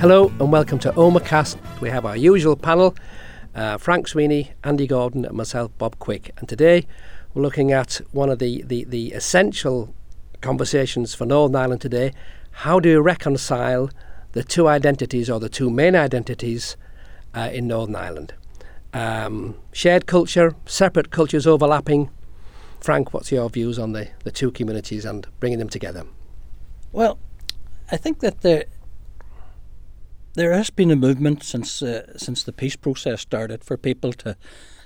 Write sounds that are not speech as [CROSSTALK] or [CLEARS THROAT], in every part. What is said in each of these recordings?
Hello and welcome to Omacast. We have our usual panel uh, Frank Sweeney, Andy Gordon, and myself, Bob Quick. And today we're looking at one of the, the, the essential conversations for Northern Ireland today. How do you reconcile the two identities or the two main identities uh, in Northern Ireland? Um, shared culture, separate cultures overlapping. Frank, what's your views on the, the two communities and bringing them together? Well, I think that there there has been a movement since uh, since the peace process started for people to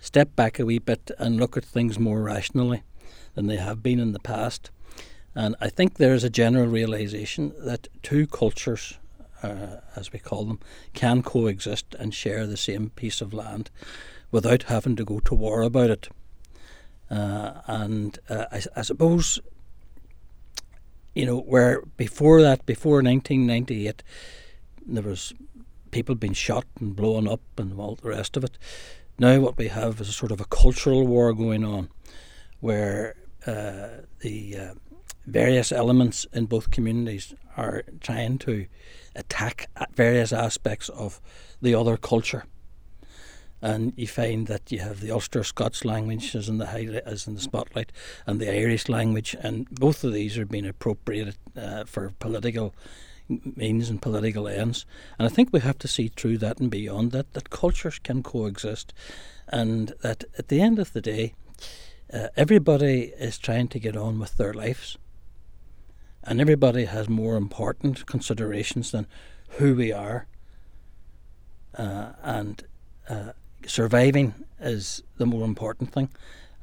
step back a wee bit and look at things more rationally than they have been in the past. And I think there is a general realization that two cultures, uh, as we call them, can coexist and share the same piece of land without having to go to war about it. Uh, and uh, I, I suppose, you know, where before that, before 1998, there was people being shot and blown up and all the rest of it. Now what we have is a sort of a cultural war going on, where uh, the uh, various elements in both communities are trying to attack various aspects of the other culture. And you find that you have the Ulster Scots language as in the high, as in the spotlight, and the Irish language, and both of these are being appropriated uh, for political means and political ends. And I think we have to see through that and beyond that, that cultures can coexist. And that at the end of the day, uh, everybody is trying to get on with their lives. And everybody has more important considerations than who we are. Uh, and uh, surviving is the more important thing.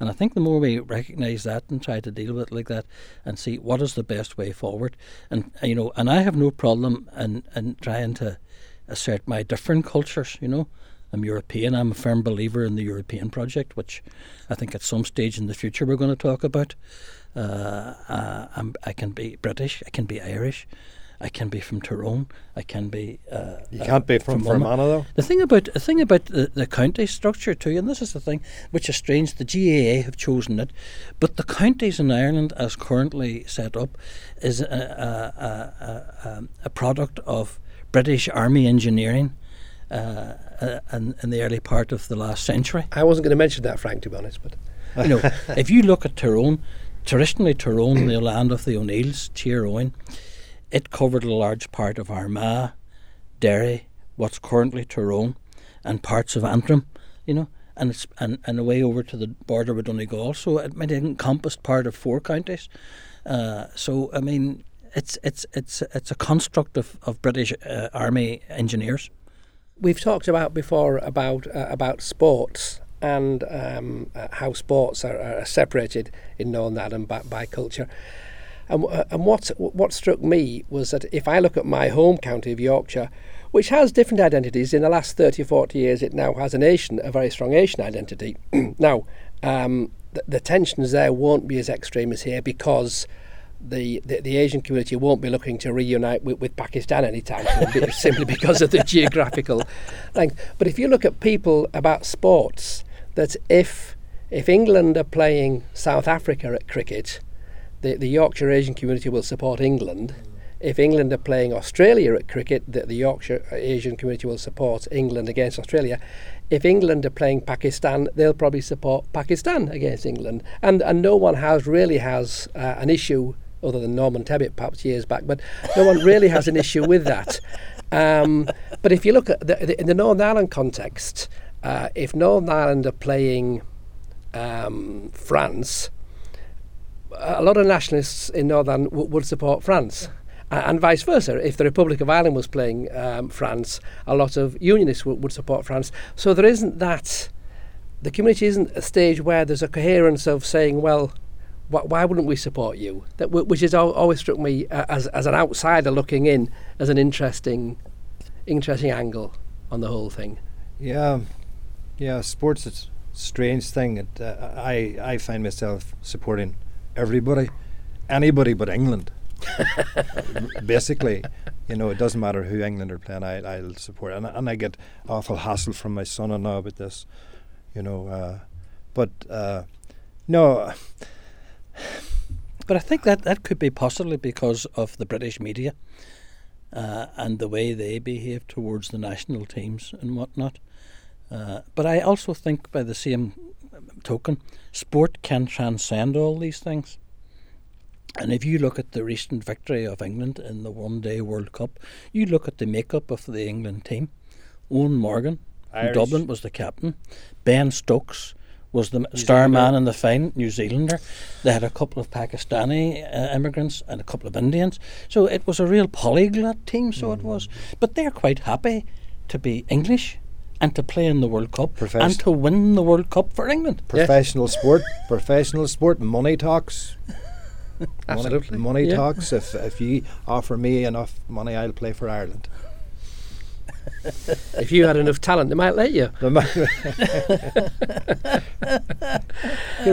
And I think the more we recognise that and try to deal with it like that and see what is the best way forward, and you know, and I have no problem in, in trying to assert my different cultures, you know. I'm European. I'm a firm believer in the European project, which I think at some stage in the future we're going to talk about. Uh, uh, i can be British. I can be Irish. I can be from Tyrone. I can be. Uh, you can't be from, from Fermanagh, though. The thing about the thing about the, the county structure too, and this is the thing which is strange. The GAA have chosen it, but the counties in Ireland, as currently set up, is a, a, a, a product of British Army engineering. Uh, uh, in, in the early part of the last century. I wasn't going to mention that, Frank, to be honest, but you know, [LAUGHS] if you look at Tyrone, traditionally Tyrone, the land of the O'Neills, Tír Owen, it covered a large part of Armagh, Derry, what's currently Tyrone, and parts of Antrim, you know, and it's and, and away over to the border with Donegal. So it might part of four counties. Uh, so I mean, it's it's it's it's a construct of, of British uh, Army engineers. We've talked about before about uh, about sports and um, uh, how sports are, are, separated in Northern Ireland by, by culture. And, uh, and what, what struck me was that if I look at my home county of Yorkshire, which has different identities, in the last 30 or 40 years it now has a nation, a very strong Asian identity. [CLEARS THROAT] now, um, the, the tensions there won't be as extreme as here because the, the, the, Asian community won't be looking to reunite with, with Pakistan anytime soon, [LAUGHS] simply because of the [LAUGHS] geographical length. But if you look at people about sports, that if if England are playing South Africa at cricket, the, the Yorkshire Asian community will support England. If England are playing Australia at cricket, the, the Yorkshire Asian community will support England against Australia. If England are playing Pakistan, they'll probably support Pakistan against England. And and no one has really has uh, an issue other than Norman Tebbit perhaps years back, but no one really has an issue with that. Um, but if you look at the, the, in the Northern Ireland context, uh, if Northern Ireland are playing um, France, a lot of nationalists in Northern w- would support France. And vice versa. If the Republic of Ireland was playing um, France, a lot of unionists w- would support France. So there isn't that. The community isn't a stage where there's a coherence of saying, well, wh- why wouldn't we support you? That w- which has al- always struck me uh, as as an outsider looking in as an interesting, interesting angle on the whole thing. Yeah, yeah. Sports is a strange thing. It, uh, I I find myself supporting everybody, anybody but England. [LAUGHS] Basically, you know, it doesn't matter who England are playing. I I'll support, and and I get awful hassle from my son and now about this, you know. Uh, but uh, no. But I think that that could be possibly because of the British media. uh, and the way they behave towards the national teams and whatnot. Uh, but I also think, by the same token, sport can transcend all these things. And if you look at the recent victory of England in the one day World Cup, you look at the makeup of the England team. Eoin Morgan from Dublin was the captain. Ben Stokes was the New star Zealander. man in the fine New Zealander. They had a couple of Pakistani uh, immigrants and a couple of Indians. So it was a real polyglot team, so mm. it was. But they're quite happy to be English and to play in the World Cup and to win the World Cup for England. Professional sport, professional sport, money talks. [LAUGHS] Absolutely. Money, money yeah. talks. If if you offer me enough money, I'll play for Ireland. if you had enough talent, they might let you. [LAUGHS] You're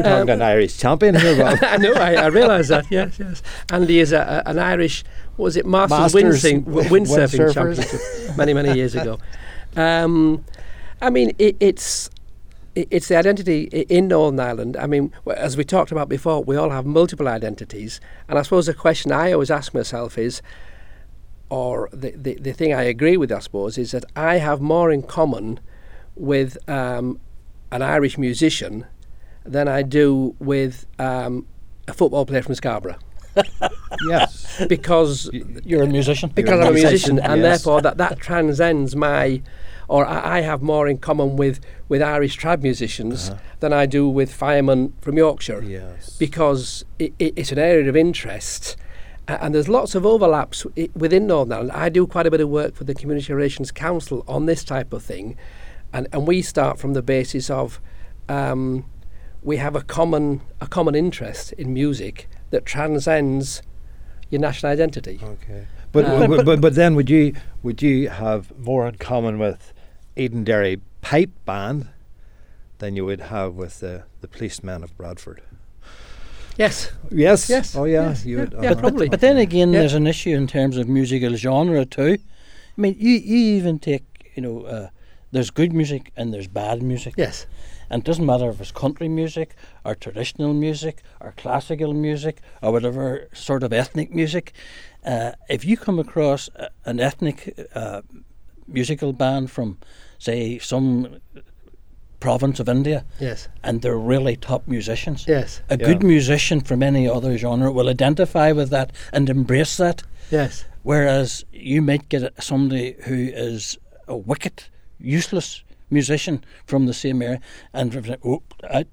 talking um, to an Irish champion here, Rob. [LAUGHS] I know, I, I realise that, yes, yes. Andy is a, a, an Irish, what was it, Masters, Masters windsurfing, windsurfing championship many, many years ago. Um, I mean, it, it's it's the identity in Northern Ireland. I mean, as we talked about before, we all have multiple identities. And I suppose the question I always ask myself is, or the, the, the thing I agree with, I suppose, is that I have more in common with um, an Irish musician than I do with um, a football player from Scarborough. [LAUGHS] yes, because you're a musician. Because I'm a musician, and yes. therefore that that transcends my or I, have more in common with, with Irish trad musicians uh-huh. than I do with firemen from Yorkshire. Yes. Because it, it, it's an area of interest. and there's lots of overlaps within Northern Ireland. I do quite a bit of work for the Community Relations Council on this type of thing. And, and we start from the basis of um, we have a common, a common interest in music that transcends your national identity. Okay. But, uh, but, but, but, then would you would you have more in common with Edenderry pipe band than you would have with the, the policemen of Bradford. Yes. Yes. Yes. Oh, yeah. Yes. You yeah, would, yeah, but, but, but, then again, yeah. there's an issue in terms of musical genre too. I mean, you, you even take, you know, uh, there's good music and there's bad music. Yes. And it doesn't matter if it's country music or traditional music or classical music or whatever sort of ethnic music. Uh, if you come across a, an ethnic uh, musical band from say some province of India. Yes. And they're really top musicians. Yes. A yeah. good musician from any other genre will identify with that and embrace that. Yes. Whereas you might get somebody who is a wicked, useless musician from the same area and oh,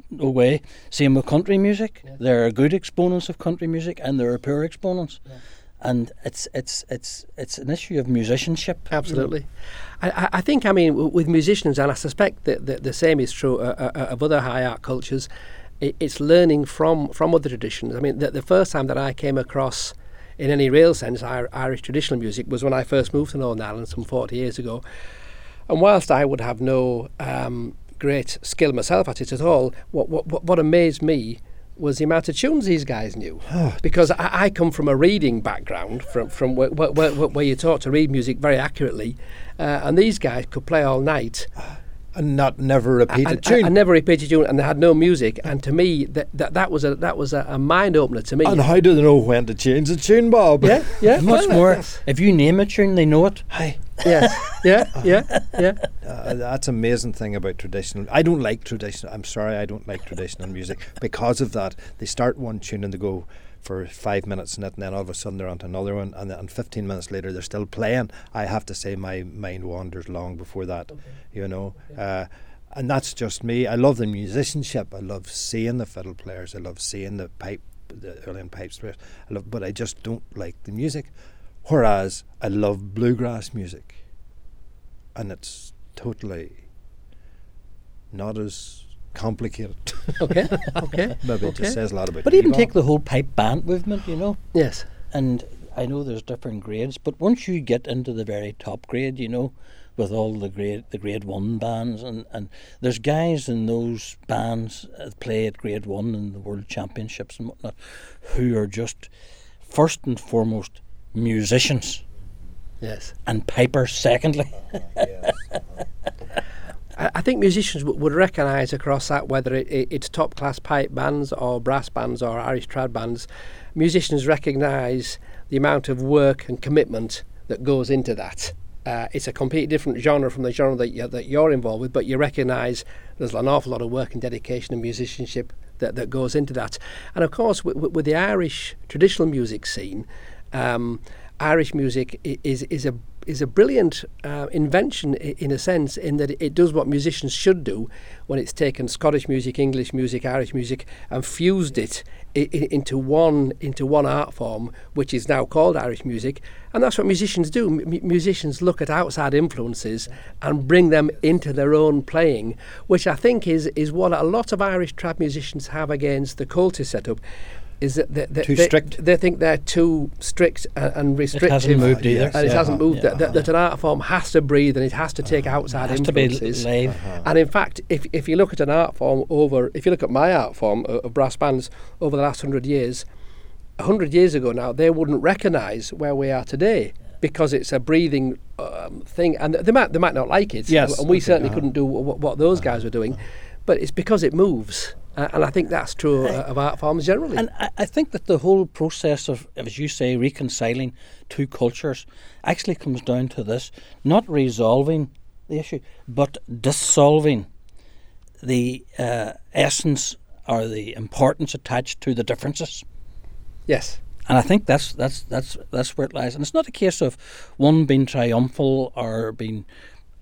no way. Same with country music. Yes. There are good exponents of country music and there are poor exponents. Yeah and it's it's it's it's an issue of musicianship. Absolutely, I, I think I mean with musicians, and I suspect that the, the same is true uh, uh, of other high art cultures. It, it's learning from from other traditions. I mean, the, the first time that I came across, in any real sense, Irish traditional music was when I first moved to Northern Ireland some forty years ago. And whilst I would have no um, great skill myself at it at all, what what what amazed me was the amount of tunes these guys knew. [SIGHS] because I, I, come from a reading background, from from where, where, where, where you're taught to read music very accurately, uh, and these guys could play all night. And not never repeated a tune. I, never repeated a tune, and they had no music. And to me, that that, that was a that was a, a mind opener to me. And how do they know when to change the tune, Bob? Yeah, yeah. [LAUGHS] Much well, more. Yes. If you name a tune, they know it. Hi. Yes. yeah. Yeah. Yeah. [LAUGHS] Uh, that's amazing thing about traditional. I don't like traditional. I'm sorry, I don't like traditional music because of that. They start one tune and they go for five minutes in it, and then all of a sudden they're on to another one, and, and 15 minutes later they're still playing. I have to say my mind wanders long before that, okay. you know. Okay. Uh, and that's just me. I love the musicianship. I love seeing the fiddle players. I love seeing the pipe, the uilleann pipes players. I love, but I just don't like the music. Whereas I love bluegrass music, and it's totally not as complicated. okay, [LAUGHS] okay. Maybe okay. it just says a lot about. But even take the whole pipe band movement, you know. Yes. And I know there's different grades, but once you get into the very top grade, you know, with all the grade the grade one bands and, and there's guys in those bands that play at grade one in the world championships and whatnot who are just first and foremost musicians. Yes. And pipers secondly. [LAUGHS] Oh, I think musicians w- would recognise across that whether it, it, it's top class pipe bands or brass bands or Irish trad bands, musicians recognise the amount of work and commitment that goes into that. Uh, it's a completely different genre from the genre that you're, that you're involved with, but you recognise there's an awful lot of work and dedication and musicianship that, that goes into that. And of course, with, with the Irish traditional music scene, um, Irish music is is a is a brilliant uh, invention in a sense in that it does what musicians should do when it's taken Scottish music, English music, Irish music and fused it into one into one art form which is now called Irish music. And that's what musicians do. M- musicians look at outside influences and bring them into their own playing which I think is is what a lot of Irish trad musicians have against the culture setup is that they, they, too they, strict. They think they're too strict and, and restrictive. It hasn't moved either. And it Yeah. hasn't moved. Yeah. That, that, that an art form has to breathe and it has to take outside has to be influences. Uh-huh. And in fact, if, if you look at an art form over, if you look at my art form of, of brass bands over the last hundred years, a hundred years ago now, they wouldn't recognise where we are today because it's a breathing um, thing, and they might they might not like it. Yes, and we okay, certainly uh-huh. couldn't do what, what those guys were doing, but it's because it moves, uh, and I think that's true uh, of art forms generally. And I, I think that the whole process of, as you say, reconciling two cultures actually comes down to this not resolving the issue, but dissolving the uh, essence or the importance attached to the differences. yes. And I think that's that's that's that's where it lies. And it's not a case of one being triumphal or being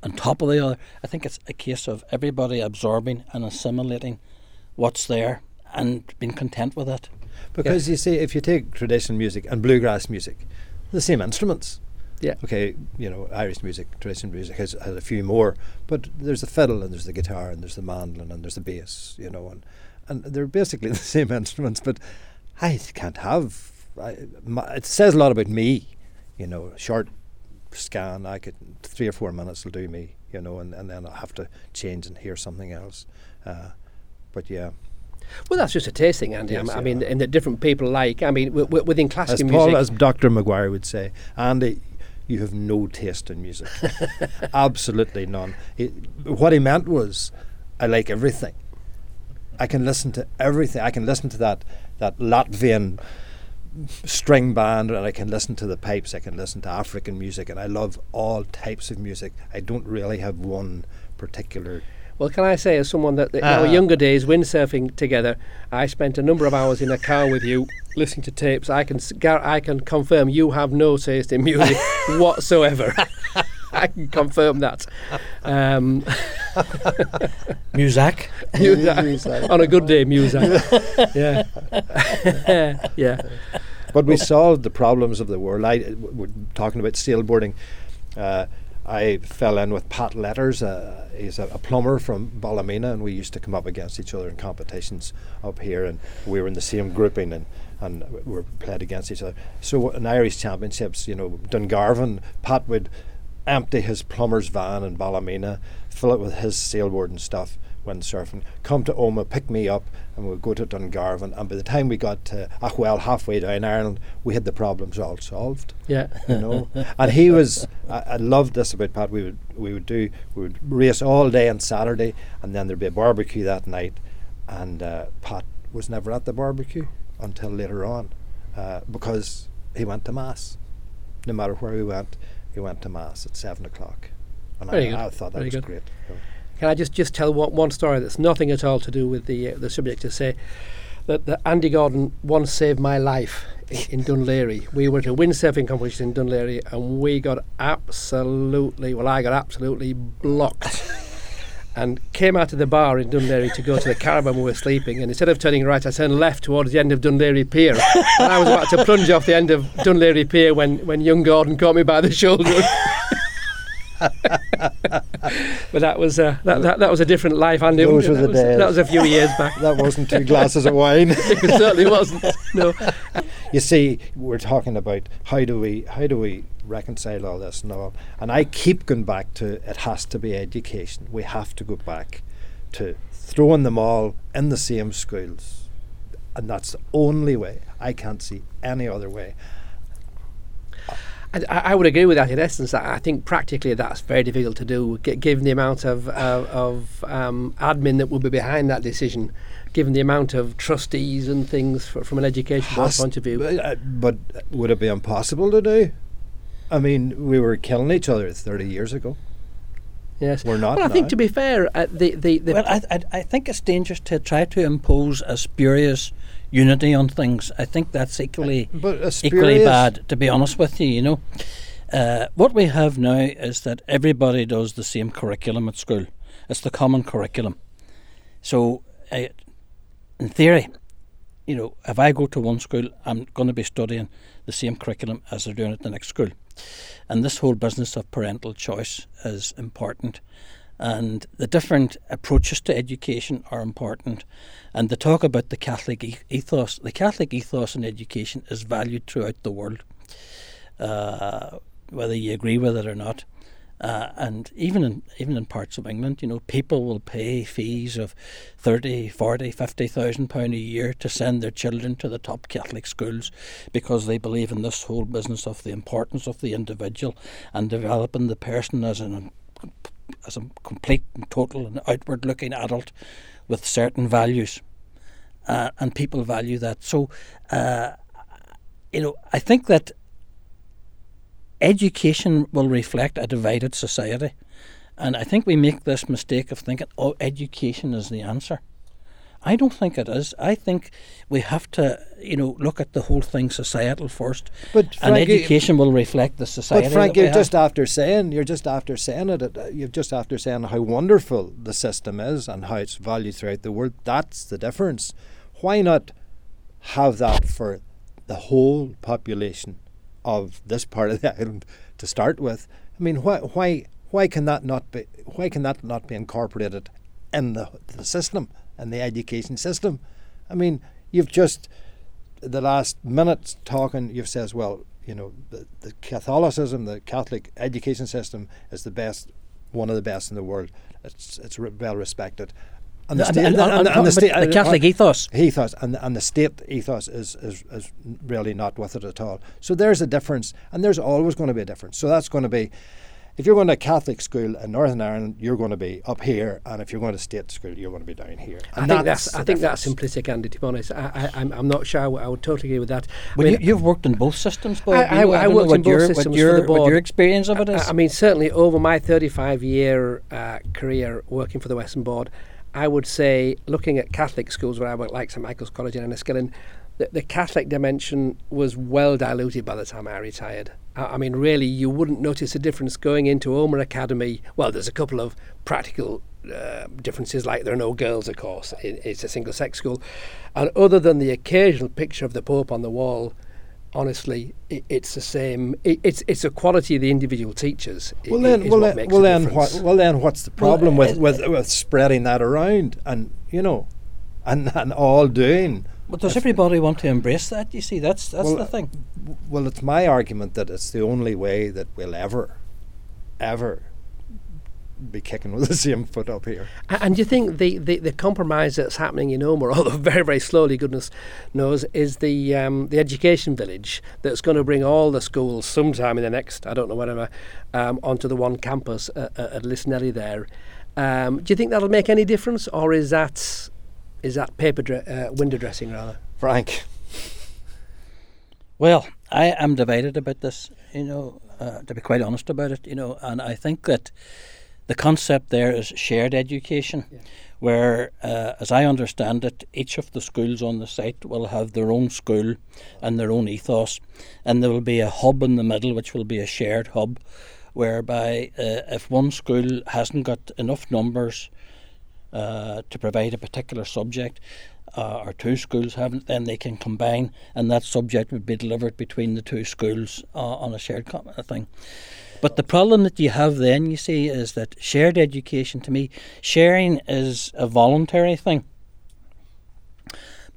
on top of the other. I think it's a case of everybody absorbing and assimilating what's there and being content with it. Because you see, if you take traditional music and bluegrass music, the same instruments. Yeah. Okay, you know, Irish music, traditional music has, has a few more, but there's the fiddle and there's the guitar and there's the mandolin and there's the bass, you know, and, and they're basically [LAUGHS] the same instruments, but I can't have. I, my, it says a lot about me, you know, short scan, I could, three or four minutes will do me, you know, and, and then I'll have to change and hear something else. Uh, but yeah. Well, that's just a taste thing, Andy. Yes, I yeah. mean, and that different people like. I mean, w- w- within As classical Paul, music, as Dr. Maguire would say, Andy, you have no taste in music. [LAUGHS] Absolutely none. He, what he meant was, I like everything. I can listen to everything. I can listen to that that Latvian string band, and I can listen to the pipes. I can listen to African music, and I love all types of music. I don't really have one particular. Well, can I say, as someone that in Ah. our younger days, windsurfing together, I spent a number of hours in a car with you, listening to tapes. I can I can confirm you have no taste in music [LAUGHS] whatsoever. I can confirm that. Um, [LAUGHS] Music. music. on a good day, music. [LAUGHS] yeah, yeah. But we solved the problems of the world. I, we're talking about sailboarding. Uh, I fell in with Pat Letters. Uh, he's a, a plumber from Ballymena, and we used to come up against each other in competitions up here, and we were in the same grouping, and and we were played against each other. So in Irish championships, you know, Dungarvan, Pat would empty his plumber's van in Ballymena, fill it with his sailboard and stuff, went surfing, come to Omagh, pick me up, and we'd go to Dungarvan. And by the time we got to Achwell, halfway down Ireland, we had the problems all solved. Yeah. You know, [LAUGHS] and he was. I, I loved this about Pat. We would we would do we would race all day on Saturday, and then there'd be a barbecue that night, and uh, Pat was never at the barbecue until later on, uh, because he went to mass. No matter where we went, he went to mass at seven o'clock, and Very I, good, I thought that very was good. great. you know. Can I just, just tell one, one story that's nothing at all to do with the uh, the subject? To say that, that Andy Gordon once saved my life in Dun Laoghaire. We were at a windsurfing competition in Dun Laoghaire, and we got absolutely well. I got absolutely blocked. [LAUGHS] And came out of the bar in Dun Laoghaire to go to the caravan where we were sleeping. And instead of turning right, I turned left towards the end of Dun Laoghaire Pier. and I was about to plunge off the end of Dun Laoghaire Pier when, when young Gordon caught me by the shoulder. [LAUGHS] but that was uh, that, that that was a different life. Those were that the was, days. That was a few years back. That wasn't two glasses of wine. [LAUGHS] it certainly wasn't. No. you see, we're talking about how do we how do we reconcile all this and all, and I keep going back to it has to be education. We have to go back to throwing them all in the same schools, and that's the only way. I can't see any other way. I, I would agree with that in essence. I I think practically that's very difficult to do, gi- given the amount of, uh, of um, admin that will be behind that decision, given the amount of trustees and things fr from an education Has- point of view. But, uh, but would it be impossible to do? I mean, we were killing each other 30 years ago. Yes. We're not Well, I think to be fair, uh, the the, the Well, I, I, I think it's dangerous to try to impose a spurious unity on things. I think that's equally equally bad, to be honest with you. You know, uh, what we have now is that everybody does the same curriculum at school. It's the common curriculum. So, uh, in theory, you know, if I go to one school, I'm going to be studying the same curriculum as they're doing at the next school. And this whole business of parental choice is important. And the different approaches to education are important. And to talk about the Catholic ethos, the Catholic ethos in education is valued throughout the world, uh, whether you agree with it or not. Uh, and even in even in parts of England, you know, people will pay fees of 30, 40, 50,000 pound a year to send their children to the top Catholic schools because they believe in this whole business of the importance of the individual and developing the person as an as a complete and total and outward looking adult with certain values. Uh, and people value that. So, uh, you know, I think that education will reflect a divided society. And I think we make this mistake of thinking, oh, education is the answer. I don't think it is. I think we have to, you know, look at the whole thing societal first. But and Frank, you- education will reflect the society. But Frank, you're have. just after saying you're just after saying it. uh, You're just after saying how wonderful the system is and how it's valued throughout the world. That's the difference. Why not have that for the whole population of this part of the [LAUGHS] island to start with? I mean, why why why can that not be why can that not be incorporated in the the system and the education system? I mean, you've just the last minute talking, you've says, well, you know, the, the Catholicism, the Catholic education system is the best, one of the best in the world. It's it's re- well respected. And The- and- and- and- and but the Catholic uh, ethos. ethos and and the state ethos is, is is really not with it at all. So there's a difference, and there's always going to be a difference. So that's going to be. If you're going to a Catholic school in Northern Ireland, you're going to be up here, and if you're going to state school, you're going to be down here. I think that's the I think that's simplistic, Andy. To be honest, I, I, I'm, I'm not sure I, w- I would totally agree with that. I Well, mean, you, you've worked in both systems, Bob. I- You know, I- I don't know worked in both your, what systems for your, the What your experience of it is. I, I mean, certainly over my 35 year uh, career working for the Western Board, I would say, looking at Catholic schools where I worked, like St Michael's College in Enniskillen, the, the Catholic dimension was well diluted by the time I retired. I, I mean, really, you wouldn't notice a difference going into Omagh Academy. Well, there's a couple of practical uh, differences, like there are no girls, of course. It, it's a single sex school. And other than the occasional picture of the Pope on the wall, honestly, it, it's the same. It, it's it's a quality of the individual teachers. Well then, is well what then, makes well then, what, well then, what's the Well, problem with, uh, with with spreading that around and you know, and and all doing? But does everybody want to embrace that? You see, that's that's Well, the thing. Well, it's my argument that it's the only way that we'll ever, ever be kicking with the [LAUGHS] same foot up here. And do you think the, the, the compromise that's happening in Omagh, [LAUGHS] although very, very slowly, goodness knows, is the um, the education village that's going to bring all the schools sometime in the next, I don't know, whatever, um, onto the one campus at, at Lisanelly there. Um, do you think that'll make any difference, or is that is that paper dre- uh, window dressing rather? Frank, Well, I am divided about this, you know, uh, to be quite honest about it, you know, and I think that the concept there is shared education, where, uh, as I understand it, each of the schools on the site will have their own school and their own ethos, and there will be a hub in the middle, which will be a shared hub, whereby uh, if one school hasn't got enough numbers uh, to provide a particular subject, uh, or two schools haven't, then they can combine, and that subject would be delivered between the two schools uh, on a shared thing. But the problem that you have then, you see, is that shared education to me, sharing is a voluntary thing.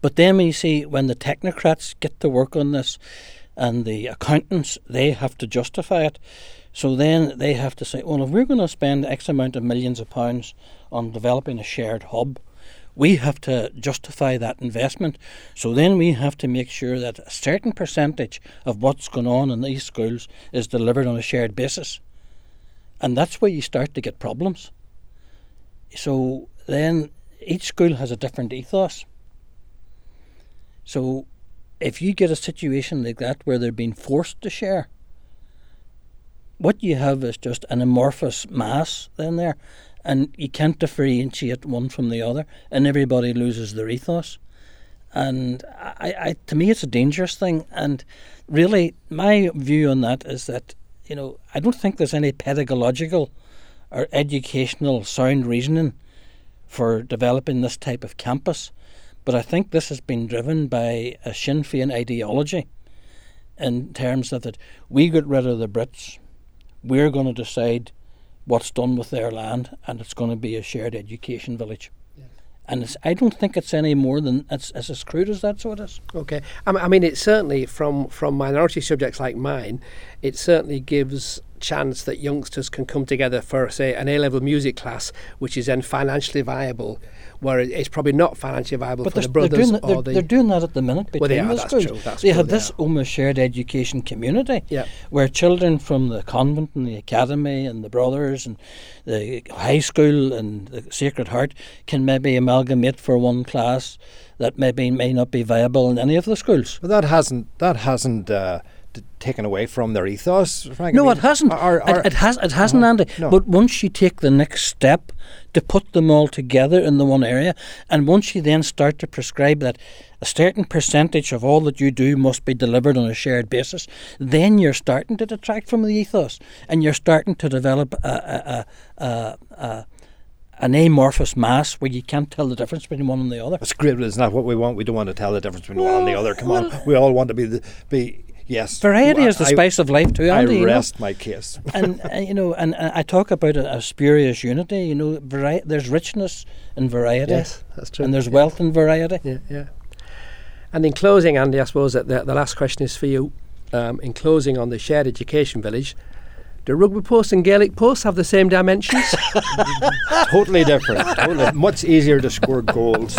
But then when you see when the technocrats get to work on this and the accountants, they have to justify it. So then they have to say, well, if we're going to spend X amount of millions of pounds on developing a shared hub, we have to justify that investment. So then we have to make sure that a certain percentage of what's going on in these schools is delivered on a shared basis. And that's where you start to get problems. So then each school has a different ethos. So if you get a situation like that where they're being forced to share, what you have is just an amorphous mass then there, and you can't differentiate one from the other, and everybody loses their ethos. And I, I, to me, it's a dangerous thing. And really, my view on that is that you know I don't think there's any pedagogical or educational sound reasoning for developing this type of campus. But I think this has been driven by a Sinn Féin ideology in terms of that we get rid of the Brits, we're going to decide what's done with their land, and it's going to be a shared education village. And I don't think it's any more than it's, it's as crude as that. So it is. Okay, I, I mean, it certainly from from minority subjects like mine, it certainly gives chance that youngsters can come together for say an A level music class, which is then financially viable where it's probably not financially viable but for the brothers they're doing, or they're, the. they're doing that at the minute between Well, they are, the that's schools. true, that's they true, have they this are. almost shared education community Yeah. where children from the convent and the academy and the brothers and the high school and the Sacred Heart can maybe amalgamate for one class that maybe may not be viable in any of the schools. But that hasn't that hasn't uh, taken away from their ethos. Frank. I No, mean, it hasn't. it, it has. It hasn't, Uh-huh. Andy. No. But once you take the next step to put them all together in the one area, and once you then start to prescribe that a certain percentage of all that you do must be delivered on a shared basis, then you're starting to detract from the ethos, and you're starting to develop a, a, a, a, an amorphous mass where you can't tell the difference between one and the other. That's great, but it's not what we want. We don't want to tell the difference between one and the other. Come on, we all want to be the be yes. Variety I- is the I- spice of life too, I Andy. you know? rest my case. [LAUGHS] and uh, you know, and, and I talk about a, a spurious unity. You know, vari- there's richness in variety, yes, that's true. and there's wealth in variety. Yeah, yeah. And in closing, Andy, I suppose that the, the last question is for you. Um, in closing on the shared education village, do rugby posts and Gaelic posts have the same dimensions? [LAUGHS] totally different. Totally, much easier to score goals.